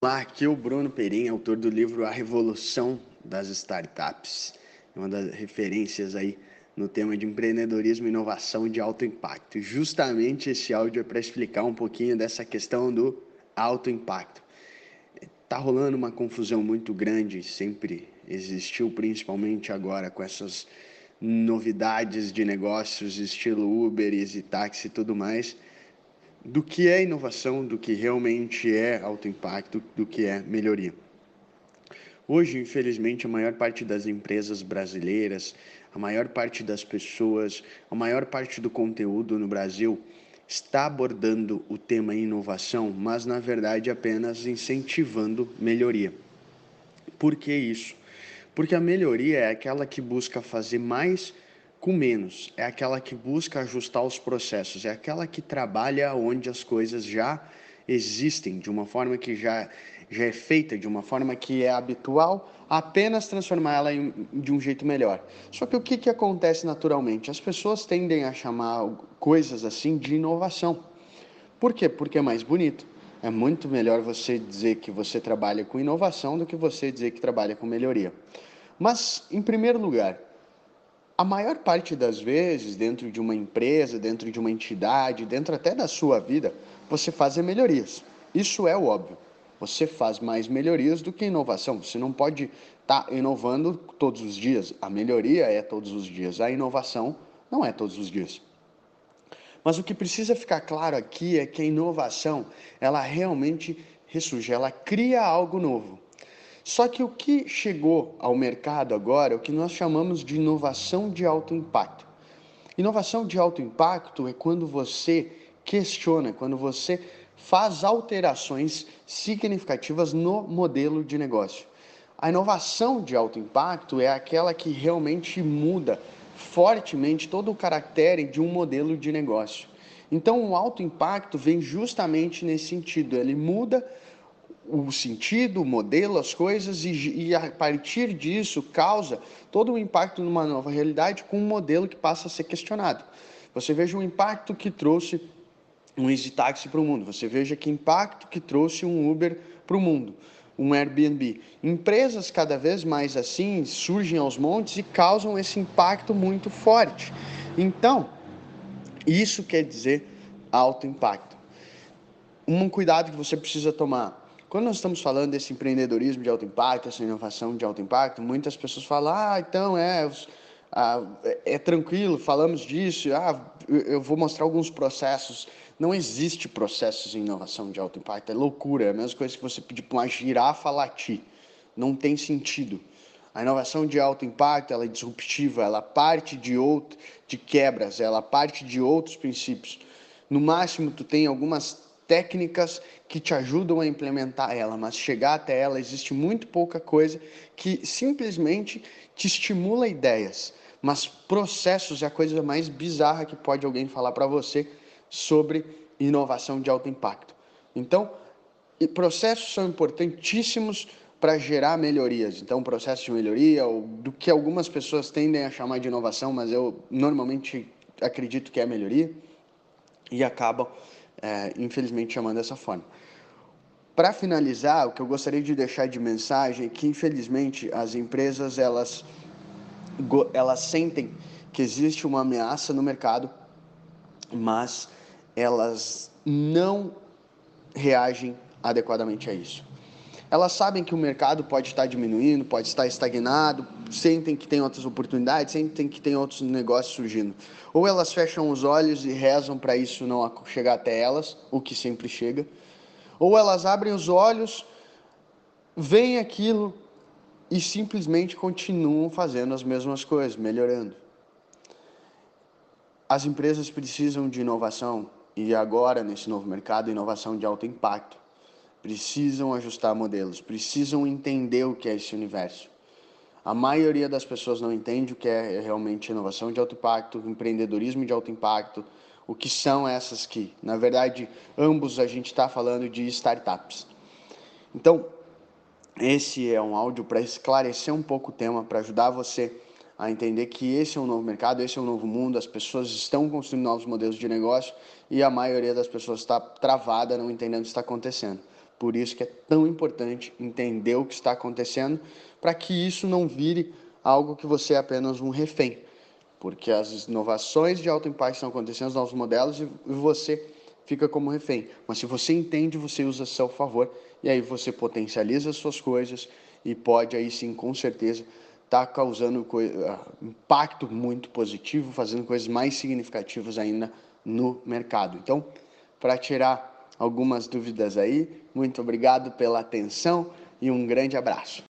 Olá, aqui é o Bruno Perim, autor do livro A Revolução das Startups, uma das referências aí no tema de empreendedorismo e inovação de alto impacto. Justamente esse áudio é para explicar um pouquinho dessa questão do alto impacto. Tá rolando uma confusão muito grande, sempre existiu, principalmente agora com essas novidades de negócios estilo Uber, e táxi e tudo mais do que é inovação, do que realmente é alto impacto, do que é melhoria. Hoje, infelizmente, a maior parte das empresas brasileiras, a maior parte das pessoas, a maior parte do conteúdo no Brasil está abordando o tema inovação, mas na verdade apenas incentivando melhoria. Por que isso? Porque a melhoria é aquela que busca fazer mais com menos, é aquela que busca ajustar os processos, é aquela que trabalha onde as coisas já existem, de uma forma que já, já é feita, de uma forma que é habitual, apenas em, de um jeito melhor. Só que o que, que acontece naturalmente? As pessoas tendem a chamar coisas assim de inovação. Por quê? Porque é mais bonito. É muito melhor você dizer que você trabalha com inovação do que você dizer que trabalha com melhoria. Mas, em primeiro lugar, a maior parte das vezes, dentro de uma empresa, dentro de uma entidade, dentro até da sua vida, você faz melhorias. Isso é óbvio. Você faz mais melhorias do que inovação. Você não pode estar tá inovando todos os dias. A melhoria é todos os dias. A inovação não é todos os dias. Mas o que precisa ficar claro aqui é que a inovação, ela realmente ressurge, ela cria algo novo. Só que o que chegou ao mercado agora é o que nós chamamos de inovação de alto impacto. Inovação de alto impacto é quando você questiona, quando você faz alterações significativas no modelo de negócio. A inovação de alto impacto é aquela que realmente muda fortemente todo o caractere de um modelo de negócio. Então, o alto impacto vem justamente nesse sentido, ele muda o sentido, o modelo, as coisas e, e, a partir disso causa todo o impacto numa nova realidade com um modelo que passa a ser questionado. Você veja o impacto que trouxe um Easy Taxi para o mundo, você veja que impacto que trouxe um Uber para o mundo, um Airbnb. Empresas cada vez mais assim surgem aos montes e causam esse impacto muito forte. Então, isso quer dizer alto impacto. Um cuidado que você precisa tomar quando nós estamos falando desse empreendedorismo de alto impacto, essa inovação de alto impacto, muitas pessoas falam, ah, então é, ah, é tranquilo, falamos disso, ah, eu vou mostrar alguns processos. Não existe processos em inovação de alto impacto, é loucura, é a mesma coisa que você pedir para uma girafa latir. Não tem sentido. A inovação de alto impacto, ela é disruptiva, ela parte de outro, de quebras, ela parte de outros princípios. No máximo, tu tem algumas técnicas que te ajudam a implementar ela, mas chegar até ela existe muito pouca coisa que simplesmente te estimula ideias. Mas processos é a coisa mais bizarra que pode alguém falar para você sobre inovação de alto impacto. Então, processos são importantíssimos para gerar melhorias. Então, processo de melhoria, ou do que algumas pessoas tendem a chamar de inovação, mas eu normalmente acredito que é melhoria, e acabam é, infelizmente chamando dessa forma. Para finalizar, o que eu gostaria de deixar de mensagem é que, infelizmente, as empresas elas, elas sentem que existe uma ameaça no mercado, mas elas não reagem adequadamente a isso. Elas sabem que o mercado pode estar diminuindo, pode estar estagnado, sentem que tem outras oportunidades, sentem que tem outros negócios surgindo. Ou elas fecham os olhos e rezam para isso não chegar até elas, o que sempre chega. Ou elas abrem os olhos, veem aquilo e simplesmente continuam fazendo as mesmas coisas, melhorando. As empresas precisam de inovação e agora nesse novo mercado, inovação de alto impacto precisam ajustar modelos, precisam entender o que é esse universo. A maioria das pessoas não entende o que é realmente inovação de alto impacto, empreendedorismo de alto impacto, o que são essas que, na verdade, ambos a gente está falando de startups. Então, esse é um áudio para esclarecer um pouco o tema, para ajudar você a entender que esse é um novo mercado, esse é um novo mundo, as pessoas estão construindo novos modelos de negócio e a maioria das pessoas está travada, não entendendo o que está acontecendo Por isso que é tão importante entender o que está acontecendo, para que isso não vire algo que você é apenas um refém. Porque as inovações de alto impacto estão acontecendo, os novos modelos, e você fica como refém. Mas se você entende, você usa seu favor, e aí você potencializa as suas coisas e pode aí sim, com certeza, estar tá causando ah, impacto muito positivo, fazendo coisas mais significativas ainda no mercado. Então, para tirar algumas dúvidas aí, muito obrigado pela atenção e um grande abraço.